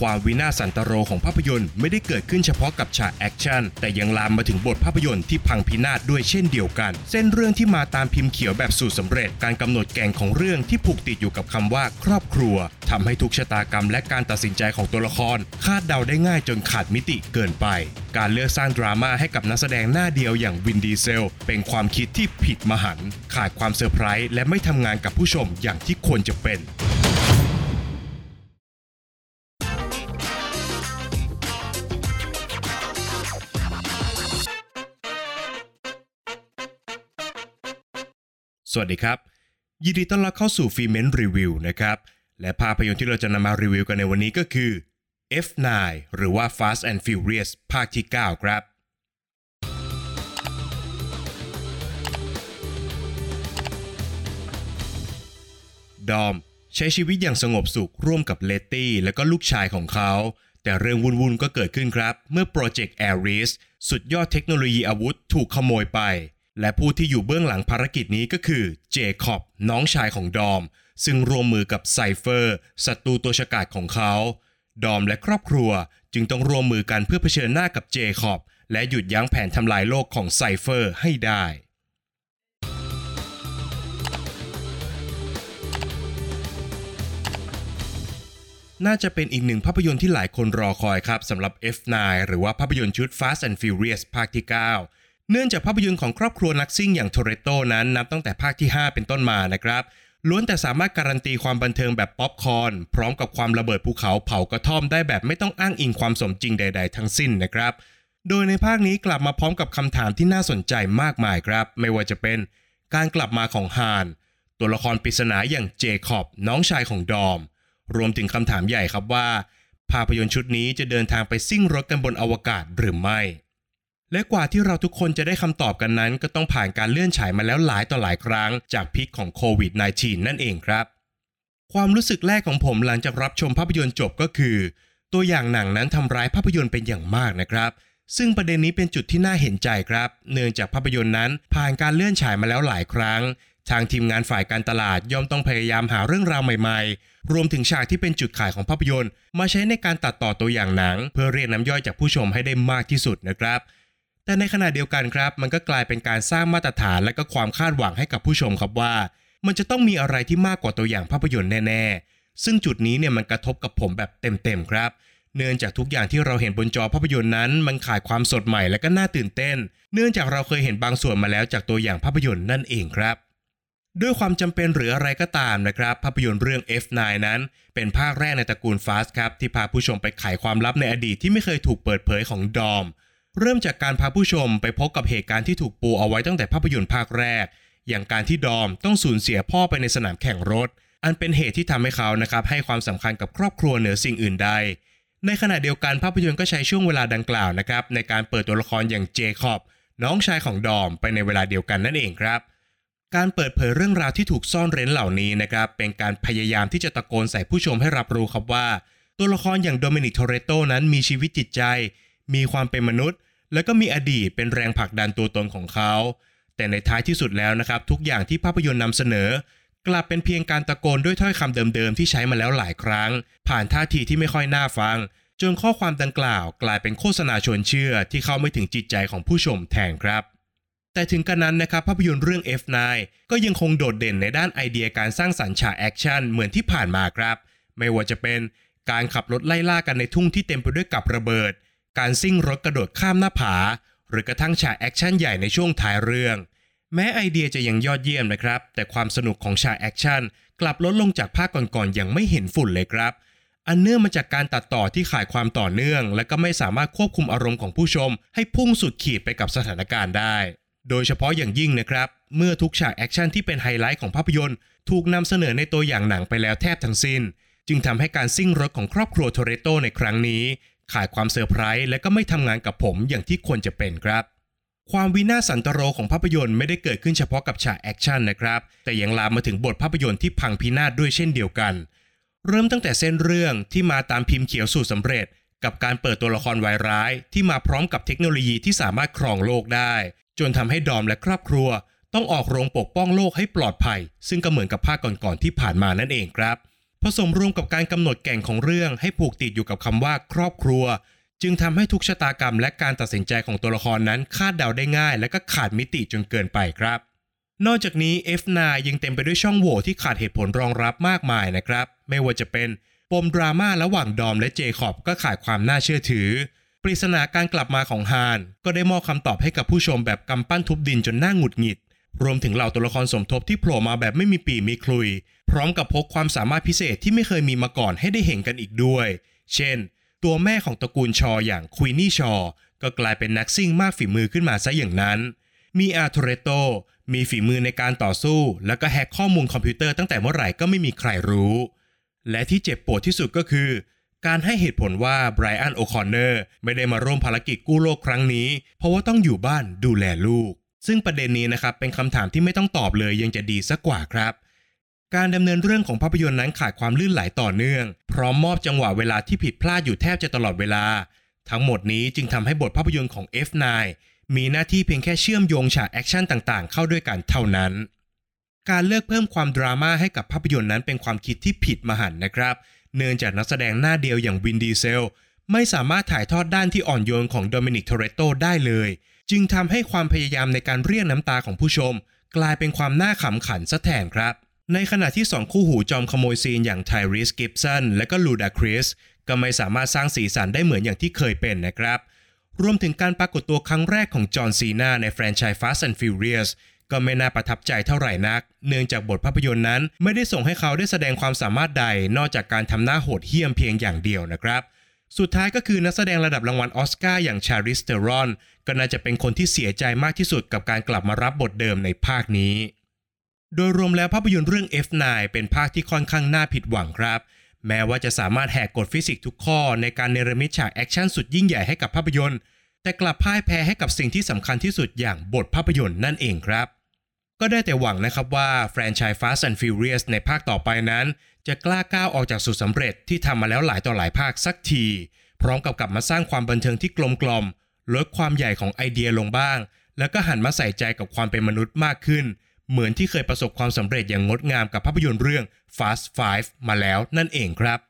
ความวินาศสันตโรของภาพยนตร์ไม่ได้เกิดขึ้นเฉพาะกับฉากแอคชั่นแต่ยังลามมาถึงบทภาพยนตร์ที่พังพินาศด้วยเช่นเดียวกัน เส้นเรื่องที่มาตามพิมพ์เขียวแบบสูตรสำเร็จ การกำหนดแก่นของเรื่องที่ผูกติดอยู่กับคำว่าครอบครัวทำให้ทุกชะตากรรมและการตัดสินใจของตัวละคร คาดเดาได้ง่ายจนขาดมิติเกินไป การเลือกสร้างดราม่าให้กับนักแสดงหน้าเดียวอย่างวินดีเซล เป็นความคิดที่ผิดมหันต์ขาดความเซอร์ไพรส์และไม่ทำงานกับผู้ชมอย่างที่ควรจะเป็น วัสดีครับ ยินดีต้อนรับเข้าสู่ฟีเมนรีวิวนะครับและภาพยนตร์ที่เราจะนำมารีวิวกันในวันนี้ก็คือ F9 หรือว่า Fast and Furious ภาคที่ 9 ครับดอมใช้ชีวิตอย่างสงบสุขร่วมกับเลตตี้และก็ลูกชายของเขา แต่เรื่องวุ่นๆก็เกิดขึ้นครับ เมื่อโปรเจกต์ Ares สุดยอดเทคโนโลยีอาวุธถูกขโมยไป และผู้ที่อยู่เบื้องหลังภารกิจนี้ก็คือเจคอบน้องชายของดอม ซึ่งร่วมมือกับไซเฟอร์ศัตรูตัวฉกาจของเขา ดอมและครอบครัวจึงต้องร่วมมือกันเพื่อเผชิญหน้ากับเจคอบและหยุดยั้งแผนทำลายโลกของไซเฟอร์ให้ได้น่าจะเป็นอีกหนึ่งภาพยนตร์ที่หลายคนรอคอยครับสำหรับ F9 หรือว่าภาพยนตร์ชุด Fast and Furious ภาคที่ 9 เนื่องจากภาพยนตร์ของครอบครัวนักซิ่งอย่างโทเรโตนั้นนับตั้งแต่ภาคที่ 5 เป็นต้นมานะครับล้วนแต่สามารถการันตีความบันเทิงแบบป๊อปคอร์นพร้อมกับความระเบิดภูเขาเผากระท่อมได้แบบไม่ต้องอ้างอิงความสมจริงใด ๆ ทั้งสิ้นนะครับ โดยในภาคนี้กลับมาพร้อมกับคำถามที่น่าสนใจมากมายครับ ไม่ว่าจะเป็นการกลับมาของฮานตัวละครปริศนาอย่างเจคอบน้องชายของดอม รวมถึงคำถามใหญ่ครับว่า ภาพยนตร์ชุดนี้จะเดินทางไปซิ่งรถกันบนอวกาศหรือไม่ และกว่าที่เราทุกคนจะได้คำตอบกันนั้น ก็ต้องผ่านการเลื่อนฉายมาแล้วหลายต่อหลายครั้งจากพิษของโควิด -19 นั่นเองครับ ความรู้สึกแรกของผมหลังจากรับชมภาพยนตร์จบก็คือ ตัวอย่างหนังนั้นทำร้ายภาพยนตร์เป็นอย่างมากนะครับ ซึ่งประเด็นนี้เป็นจุดที่น่าเห็นใจครับ เนื่องจากภาพยนตร์นั้นผ่านการเลื่อนฉายมาแล้วหลายครั้ง ทางทีมงานฝ่ายการตลาดย่อมต้องพยายามหาเรื่องราวใหม่ๆ รวมถึงฉากที่เป็นจุดขายของภาพยนตร์ มาใช้ในการตัดต่อตัวอย่างหนัง เพื่อเรียกน้ำย่อยจากผู้ชมให้ได้มากที่สุดนะครับ แต่ในขณะเดียวกันครับ มันก็กลายเป็นการสร้างมาตรฐานและก็ความคาดหวังให้กับผู้ชมครับว่า มันจะต้องมีอะไรที่มากกว่าตัวอย่างภาพยนตร์แน่ๆ ซึ่งจุดนี้เนี่ยมันกระทบกับผมแบบเต็มๆครับ เนื่องจากทุกอย่างที่เราเห็นบนจอภาพยนตร์นั้น มันขาดความสดใหม่และก็น่าตื่นเต้น เนื่องจากเราเคยเห็นบางส่วนมาแล้วจากตัวอย่างภาพยนตร์นั่นเองครับด้วยความจำเป็นหรืออะไรก็ตามนะครับ ภาพยนตร์เรื่อง F9 นั้น เป็นภาคแรกในตระกูล Fast ครับ ที่พาผู้ชมไปไขความลับในอดีตที่ไม่เคยถูกเปิดเผยของดอม เริ่มจากการพาผู้ชมไปพบกับเหตุการณ์ที่ถูกปูเอาไว้ตั้งแต่ภาพยนตร์ภาคแรก อย่างการที่ดอมต้องสูญเสียพ่อไปในสนามแข่งรถ อันเป็นเหตุที่ทำให้เขานะครับให้ความสำคัญกับครอบครัวเหนือสิ่งอื่นใด ในขณะเดียวกันภาพยนตร์ก็ใช้ช่วงเวลาดังกล่าวนะครับในการเปิดตัวละครอย่างเจคอบน้องชายของดอมไปในเวลาเดียวกันนั่นเองครับ การเปิดเผยเรื่องราวที่ถูกซ่อนเร้นเหล่านี้นะครับเป็นการพยายามที่จะตะโกนใส่ผู้ชมให้รับรู้ครับว่า ตัวละครอย่างโดมินิกโทเรโตนั้นมีชีวิตจิตใจ มีความเป็นมนุษย์ และก็มีอดีตเป็นแรงผลักดันตัวตนของเขา แต่ในท้ายที่สุดแล้วนะครับ ทุกอย่างที่ภาพยนตร์นำเสนอ กลับเป็นเพียงการตะโกนด้วยถ้อยคำเดิมๆที่ใช้มาแล้วหลายครั้ง ผ่านท่าทีที่ไม่ค่อยน่าฟัง จนข้อความดังกล่าว กลายเป็นโฆษณาชวนเชื่อที่เข้าไม่ถึงจิตใจของผู้ชมแทนครับแต่ถึงกระนั้นนะครับภาพยนตร์เรื่อง F9 ก็ยังคงโดดเด่นในด้านไอเดียการสร้างสรรค์ฉากแอคชั่นเหมือนที่ผ่านมาครับ ไม่ว่าจะเป็นการขับรถไล่ล่ากันในทุ่งที่เต็มไปด้วยกับระเบิด การซิ่งรถกระโดดข้ามหน้าผา หรือกระทั่งฉากแอคชั่นใหญ่ในช่วงท้ายเรื่อง แม้ไอเดียจะยังยอดเยี่ยมนะครับ แต่ความสนุกของฉากแอคชั่นกลับลดลงจากภาคก่อนๆอย่างไม่เห็นฝุ่นเลยครับ อันเนื่องมาจากการตัดต่อที่ขาดความต่อเนื่อง และก็ไม่สามารถควบคุมอารมณ์ของผู้ชม ให้พุ่งสุดขีดไปกับสถานการณ์ได้ โดยเฉพาะอย่างยิ่งนะครับ เมื่อทุกฉากแอคชั่นที่เป็นไฮไลท์ของภาพยนตร์ ถูกนำเสนอในตัวอย่างหนังไปแล้วแทบทั้งสิ้น จึงทำให้การซิ่งรถของครอบครัวโทเรโตในครั้งนี้ ขาดความเซอร์ไพรส์และก็ไม่ทำงานกับผมอย่างที่ควรจะเป็นครับ ความวินาศสันตโรของภาพยนตร์ไม่ได้เกิดขึ้นเฉพาะกับฉากแอคชั่นนะครับ แต่ยังลามมาถึงบทภาพยนตร์ที่พังพินาศด้วยเช่นเดียวกัน เริ่มตั้งแต่เส้นเรื่องที่มาตามพิมพ์เขียวสูตรสำเร็จ กับการเปิดตัวละครวายร้าย ที่มาพร้อมกับเทคโนโลยีที่สามารถครองโลกได้ จนทำให้ดอมและครอบครัว ต้องออกโรงปกป้องโลกให้ปลอดภัย ซึ่งก็เหมือนกับภาคก่อนๆที่ผ่านมานั่นเองครับ ผสมรวมกับการกำหนดแก่งของเรื่องให้ผูกติดอยู่กับคำว่าครอบครัว จึงทำให้ทุกชะตากรรมและการตัดสินใจของตัวละครนั้นคาดเดาได้ง่าย และก็ขาดมิติจนเกินไปครับ นอกจากนี้ F9 ยังเต็มไปด้วยช่องโหว่ที่ขาดเหตุผลรองรับมากมายนะครับ ไม่ว่าจะเป็นปมดราม่าระหว่างดอมและเจคอบก็ขาดความน่าเชื่อถือ ปริศนาการกลับมาของฮาน ก็ได้มอบคำตอบให้กับผู้ชมแบบกำปั้นทุบดินจนน่าหงุดหงิด รวมถึงเหล่าตัวละครสมทบที่โผล่มาแบบไม่มีปีมีคลุย พร้อมกับพกความสามารถพิเศษที่ไม่เคยมีมาก่อนให้ได้เห็นกันอีกด้วย เช่น ตัวแม่ของตระกูลชออย่างควีนี่ชอ ก็กลายเป็นนักซิ่งมากฝีมือขึ้นมาซะอย่างนั้น มีอา โทเรตโตมีฝีมือในการต่อสู้ แล้วก็แฮกข้อมูลคอมพิวเตอร์ตั้งแต่เมื่อไหร่ก็ไม่มีใครรู้ และที่เจ็บปวดที่สุดก็คือ การให้เหตุผลว่าไบรอันโอคอนเนอร์ไม่ได้มาร่วมภารกิจกู้โลกครั้งนี้ เพราะว่าต้องอยู่บ้านดูแลลูก ซึ่งประเด็นนี้นะครับเป็นคำถามที่ไม่ต้องตอบเลยยังจะดีซะกว่าครับ การดำเนินเรื่องของภาพยนตร์นั้นขาดความลื่นไหลต่อเนื่อง พร้อมมอบจังหวะเวลาที่ผิดพลาดอยู่แทบจะตลอดเวลา ทั้งหมดนี้จึงทำให้บทภาพยนตร์ของ F9 มีหน้าที่เพียงแค่เชื่อมโยงฉากแอคชั่นต่างๆ เข้าด้วยกันเท่านั้น การเลือกเพิ่มความดราม่าให้กับภาพยนตร์นั้นเป็นความคิดที่ผิดมหันต์นะครับ เนื่องจากนักแสดงหน้าเดียวอย่างวินดีเซลไม่สามารถถ่ายทอดด้านที่อ่อนโยนของโดมินิกโทเรตโตได้เลย จึงทำให้ความพยายามในการเรียกน้ำตาของผู้ชม กลายเป็นความน่าขำขันซะแทนครับ ในขณะที่สองคู่หูจอมขโมยซีนอย่างไทรีสกิบสันและก็ลูดาคริสก็ไม่สามารถสร้างสีสันได้เหมือนอย่างที่เคยเป็นนะครับ รวมถึงการปรากฏตัวครั้งแรกของจอห์นซีนาในแฟรนไชส์ Fast and Furious ก็ไม่น่าประทับใจเท่าไหร่นัก เนื่องจากบทภาพยนตร์นั้น ไม่ได้ส่งให้เขาได้แสดงความสามารถใด นอกจากการทำหน้าโหดเหี้ยมเพียงอย่างเดียวนะครับ สุดท้ายก็คือนักแสดงระดับรางวัลออสการ์อย่างชาร์ลิซ เธอรอน ก็น่าจะเป็นคนที่เสียใจมากที่สุดกับการกลับมารับบทเดิมในภาคนี้ โดยรวมแล้วภาพยนตร์เรื่อง F9 เป็นภาคที่ค่อนข้างน่าผิดหวังครับ แม้ว่าจะสามารถแหกกฎฟิสิกส์ทุกข้อในการเนรมิตฉากแอคชั่นสุดยิ่งใหญ่ให้กับภาพยนตร์ แต่กลับพ่ายแพ้ให้กับสิ่งที่สำคัญที่สุดอย่างบทภาพยนตร์นั่นเองครับก็ได้แต่หวังนะครับว่าแฟรนไชส์ Fast and Furious ในภาคต่อไปนั้น จะกล้าก้าวออกจากสูตรสำเร็จที่ทำมาแล้วหลายต่อหลายภาคสักที พร้อมกับกลับมาสร้างความบันเทิงที่กลมกล่อมลดความใหญ่ของไอเดียลงบ้าง แล้วก็หันมาใส่ใจกับความเป็นมนุษย์มากขึ้น เหมือนที่เคยประสบความสำเร็จอย่างงดงามกับภาพยนตร์เรื่อง Fast Five มาแล้วนั่นเองครับ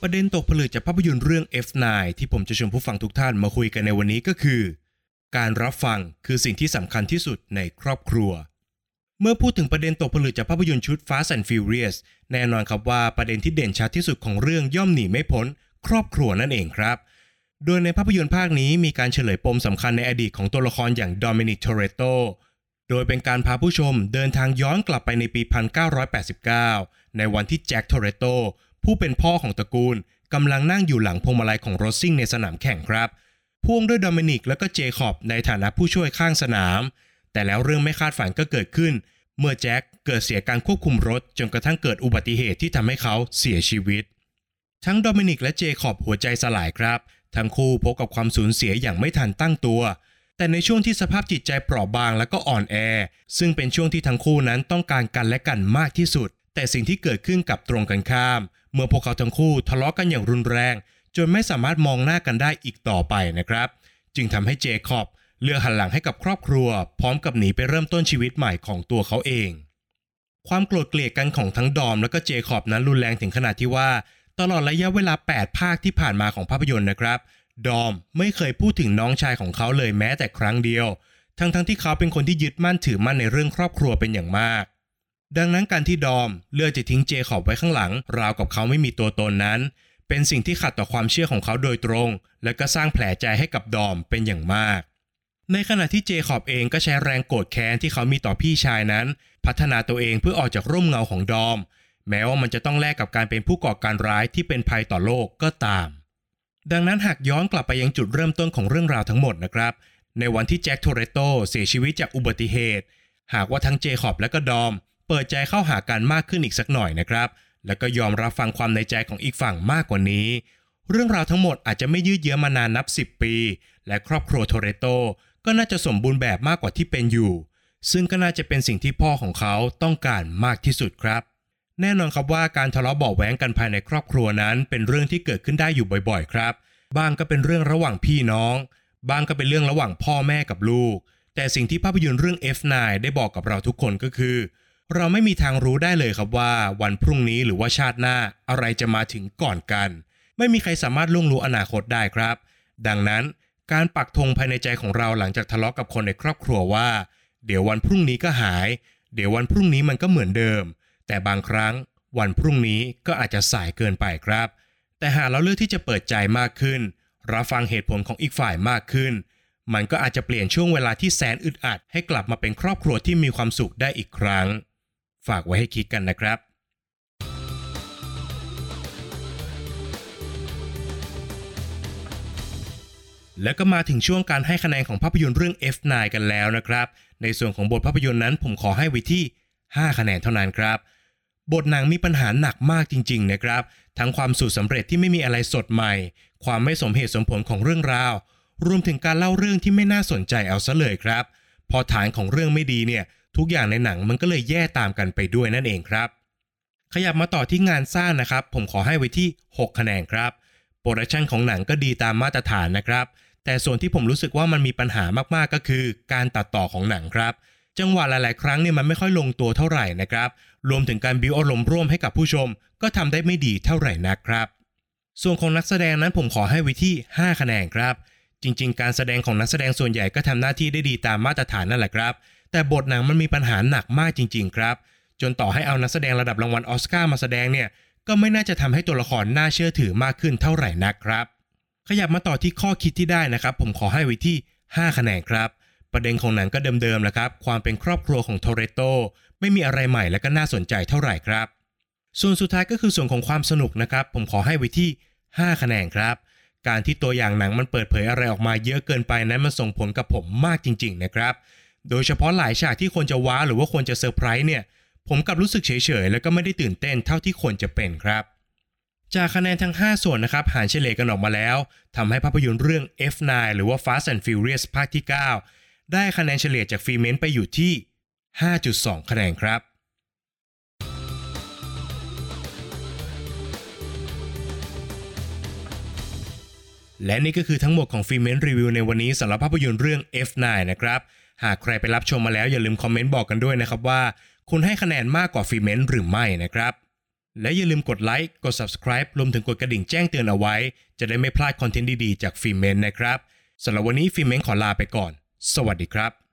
ประเด็นตกผลึกจากภาพยนตร์เรื่อง F9 ที่ผมจะชวนผู้ฟังทุกท่านมาคุยกันในวันนี้ก็คือ การรับฟังคือสิ่งที่สำคัญที่สุดในครอบครัว เมื่อพูดถึงประเด็นตกผลึกจากภาพยนตร์ชุด Fast and Furious แน่นอนครับว่าประเด็นที่เด่นชัดที่สุดของเรื่องย่อมหนีไม่พ้น ครอบครัวนั่นเองครับ โดยในภาพยนตร์ภาคนี้มีการเฉลยปมสำคัญในอดีตของตัวละครอย่างโดมินิกโทเรโตโดยเป็นการพาผู้ชมเดินทางย้อนกลับไปในปี 1989 ในวันที่แจ็คโทเรโตผู้เป็นพ่อของตระกูลกำลังนั่งอยู่หลังพวงมาลัยของรถซิ่งในสนามแข่งครับ พ่วงด้วยโดมินิกและก็เจคอบในฐานะผู้ช่วยข้างสนาม แต่แล้วเรื่องไม่คาดฝันก็เกิดขึ้น เมื่อแจ็คเกิดเสียการควบคุมรถจนกระทั่งเกิดอุบัติเหตุที่ทำให้เขาเสียชีวิต ทั้งโดมินิกและเจคอบหัวใจสลายครับ ทั้งคู่พบกับความสูญเสียอย่างไม่ทันตั้งตัว แต่ในช่วงที่สภาพจิตใจเปราะบางและก็อ่อนแอ ซึ่งเป็นช่วงที่ทั้งคู่นั้นต้องการกันและกันมากที่สุด แต่สิ่งที่เกิดขึ้นกับตรงกันข้าม เมื่อพวกเขาทั้งคู่ทะเลาะกันอย่างรุนแรง จนไม่สามารถมองหน้ากันได้อีกต่อไปนะครับ จึงทำให้เจคอบเลือกหันหลังให้กับครอบครัว พร้อมกับหนีไปเริ่มต้นชีวิตใหม่ของตัวเขาเอง ความโกรธเกลียดกันของทั้งดอมและก็เจคอบนั้นรุนแรงถึงขนาดที่ว่า ตลอดระยะเวลา 8 ภาคที่ผ่านมาของภาพยนตร์นะครับ ดอมไม่เคยพูดถึงน้องชายของเขาเลยแม้แต่ครั้งเดียว ทั้งๆทที่เขาเป็นคนที่ยึดมั่นถือมั่นในเรื่องครอบครัวเป็นอย่างมาก ดังนั้นการที่ดอมเลือกจะทิ้งเจคอบไว้ข้างหลัง ราวกับเขาไม่มีตัวตนนั้น เป็นสิ่งที่ขัดต่อความเชื่อของเขาโดยตรง และก็สร้างแผลใจให้กับดอมเป็นอย่างมาก ในขณะที่เจคอบเองก็ใช้แรงโกรธแค้นที่เขามีต่อพี่ชายนั้น พัฒนาตัวเองเพื่อออกจากร่มเงาของดอม แม้ว่ามันจะต้องแลกกับการเป็นผู้ก่อการร้ายที่เป็นภัยต่อโลกก็ตาม ดังนั้นหากย้อนกลับไปยังจุดเริ่มต้นของเรื่องราวทั้งหมดนะครับ ในวันที่แจ็คโทเรโตเสียชีวิตจากอุบัติเหตุ หากว่าทั้งเจคอบและก็ดอม เปิดใจเข้าหากันมากขึ้นอีกสักหน่อยนะครับ แล้วก็ยอมรับฟังความในใจของอีกฝั่งมากกว่านี้ เรื่องราวทั้งหมดอาจจะไม่ยืดเยื้อมานานนับ 10 ปี และครอบครัวโทเรโตก็น่าจะสมบูรณ์แบบมากกว่าที่เป็นอยู่ ซึ่งก็น่าจะเป็นสิ่งที่พ่อของเขาต้องการมากที่สุดครับ แน่นอนครับว่าการทะเลาะเบาะแว้งกันภายในครอบครัวนั้นเป็นเรื่องที่เกิดขึ้นได้อยู่บ่อยๆ ครับ บางก็เป็นเรื่องระหว่างพี่น้อง บางก็เป็นเรื่องระหว่างพ่อแม่กับลูก แต่สิ่งที่ภาพยนตร์เรื่อง F9 ได้บอกกับเราทุกคนก็คือ เราไม่มีทางรู้ได้เลยครับว่าวันพรุ่งนี้หรือว่าชาติหน้าอะไรจะมาถึงก่อนกัน ไม่มีใครสามารถล่วงรู้อนาคตได้ครับ ดังนั้นการปักธงภายในใจของเราหลังจากทะเลาะกับคนในครอบครัวว่า เดี๋ยววันพรุ่งนี้ก็หาย เดี๋ยววันพรุ่งนี้มันก็เหมือนเดิม แต่บางครั้งวันพรุ่งนี้ก็อาจจะสายเกินไปครับ แต่หากเราเลือกที่จะเปิดใจมากขึ้น รับฟังเหตุผลของอีกฝ่ายมากขึ้น มันก็อาจจะเปลี่ยนช่วงเวลาที่แสนอึดอัด ให้กลับมาเป็นครอบครัวที่มีความสุขได้อีกครั้ง ฝากไว้ให้คิดกันนะครับแล้วก็มาถึงช่วงการให้คะแนนของภาพยนตร์เรื่อง F9 กันแล้วนะครับ ในส่วนของบทภาพยนตร์นั้นผมขอให้ไว้ที่ 5 คะแนนเท่านั้นครับ บทหนังมีปัญหาหนักมากจริง ๆ นะครับ ทั้งความสูตรสำเร็จที่ไม่มีอะไรสดใหม่ ความไม่สมเหตุสมผลของเรื่องราว รวมถึงการเล่าเรื่องที่ไม่น่าสนใจเอาซะเลยครับ พอฐานของเรื่องไม่ดีเนี่ย ทุกอย่างในหนังมันก็เลยแย่ตามกันไปด้วยนั่นเองครับ ขยับมาต่อที่งานสร้างนะครับ ผมขอให้ไว้ที่ 6 คะแนนครับ production ของหนังก็ดีตามมาตรฐานนะครับ แต่ส่วนที่ผมรู้สึกว่ามันมีปัญหามากๆก็คือ การตัดต่อของหนังครับ จังหวะหลายๆ ครั้งเนี่ยมันไม่ค่อยลงตัวเท่าไหร่นะครับ รวมถึงการบิวอารมณ์ร่วมให้กับผู้ชม ก็ทำได้ไม่ดีเท่าไหร่นักครับ ส่วนของนักแสดงนั้นผมขอให้ไว้ที่ 5 คะแนนครับ จริง ๆ การแสดงของนักแสดงส่วนใหญ่ก็ทำหน้าที่ได้ดีตามมาตรฐานนั่นแหละครับ แต่บทหนังมันมีปัญหาหนักมากจริง ๆ ครับ จนต่อให้เอานักแสดงระดับรางวัลออสการ์มาแสดงเนี่ยก็ไม่น่าจะทำให้ตัวละครน่าเชื่อถือมากขึ้นเท่าไหร่นักครับ ขยับมาต่อที่ข้อคิดที่ได้นะครับ ผมขอให้ไว้ที่ 5 คะแนนครับ ประเด็นของหนังก็เดิมๆแหละครับ ความเป็นครอบครัวของโทเรโตไม่มีอะไรใหม่และก็น่าสนใจเท่าไหร่ครับ ส่วนสุดท้ายก็คือส่วนของความสนุกนะครับ ผมขอให้ไว้ที่ 5 คะแนนครับ การที่ตัวอย่างหนังมันเปิดเผยอะไรออกมาเยอะเกินไปนั้นมันส่งผลกับผมมากจริง ๆ นะครับ โดยเฉพาะหลายฉากที่ควรจะว้าหรือว่าควรจะเซอร์ไพรส์เนี่ย ผมกลับรู้สึกเฉยๆ แล้วก็ไม่ได้ตื่นเต้นเท่าที่ควรจะเป็นครับ จากคะแนนทั้ง 5 ส่วนนะครับ หารเฉลยกันออกมาแล้วทำให้ภาพยนตร์เรื่อง F9 หรือว่า Fast and Furious ภาคที่ 9 ได้คะแนนเฉลี่ยจากฟีเมนต์ไปอยู่ที่ 5.2 คะแนนครับและนี่ก็คือทั้งหมดของฟิเมนรีวิวในวันนี้สำหรับภาพยนตร์เรื่อง F9 นะครับ หากใครไปรับชมมาแล้วอย่าลืมคอมเมนต์บอกกันด้วยนะครับว่า คุณให้คะแนนมากกว่าฟิเมนหรือไม่นะครับ และอย่าลืมกดไลค์กด subscribe รวมถึงกดกระดิ่งแจ้งเตือนเอาไว้ จะได้ไม่พลาดคอนเทนต์ดีๆจากฟิเมนนะครับสำหรับวันนี้ฟิเมนขอลาไปก่อน สวัสดีครับ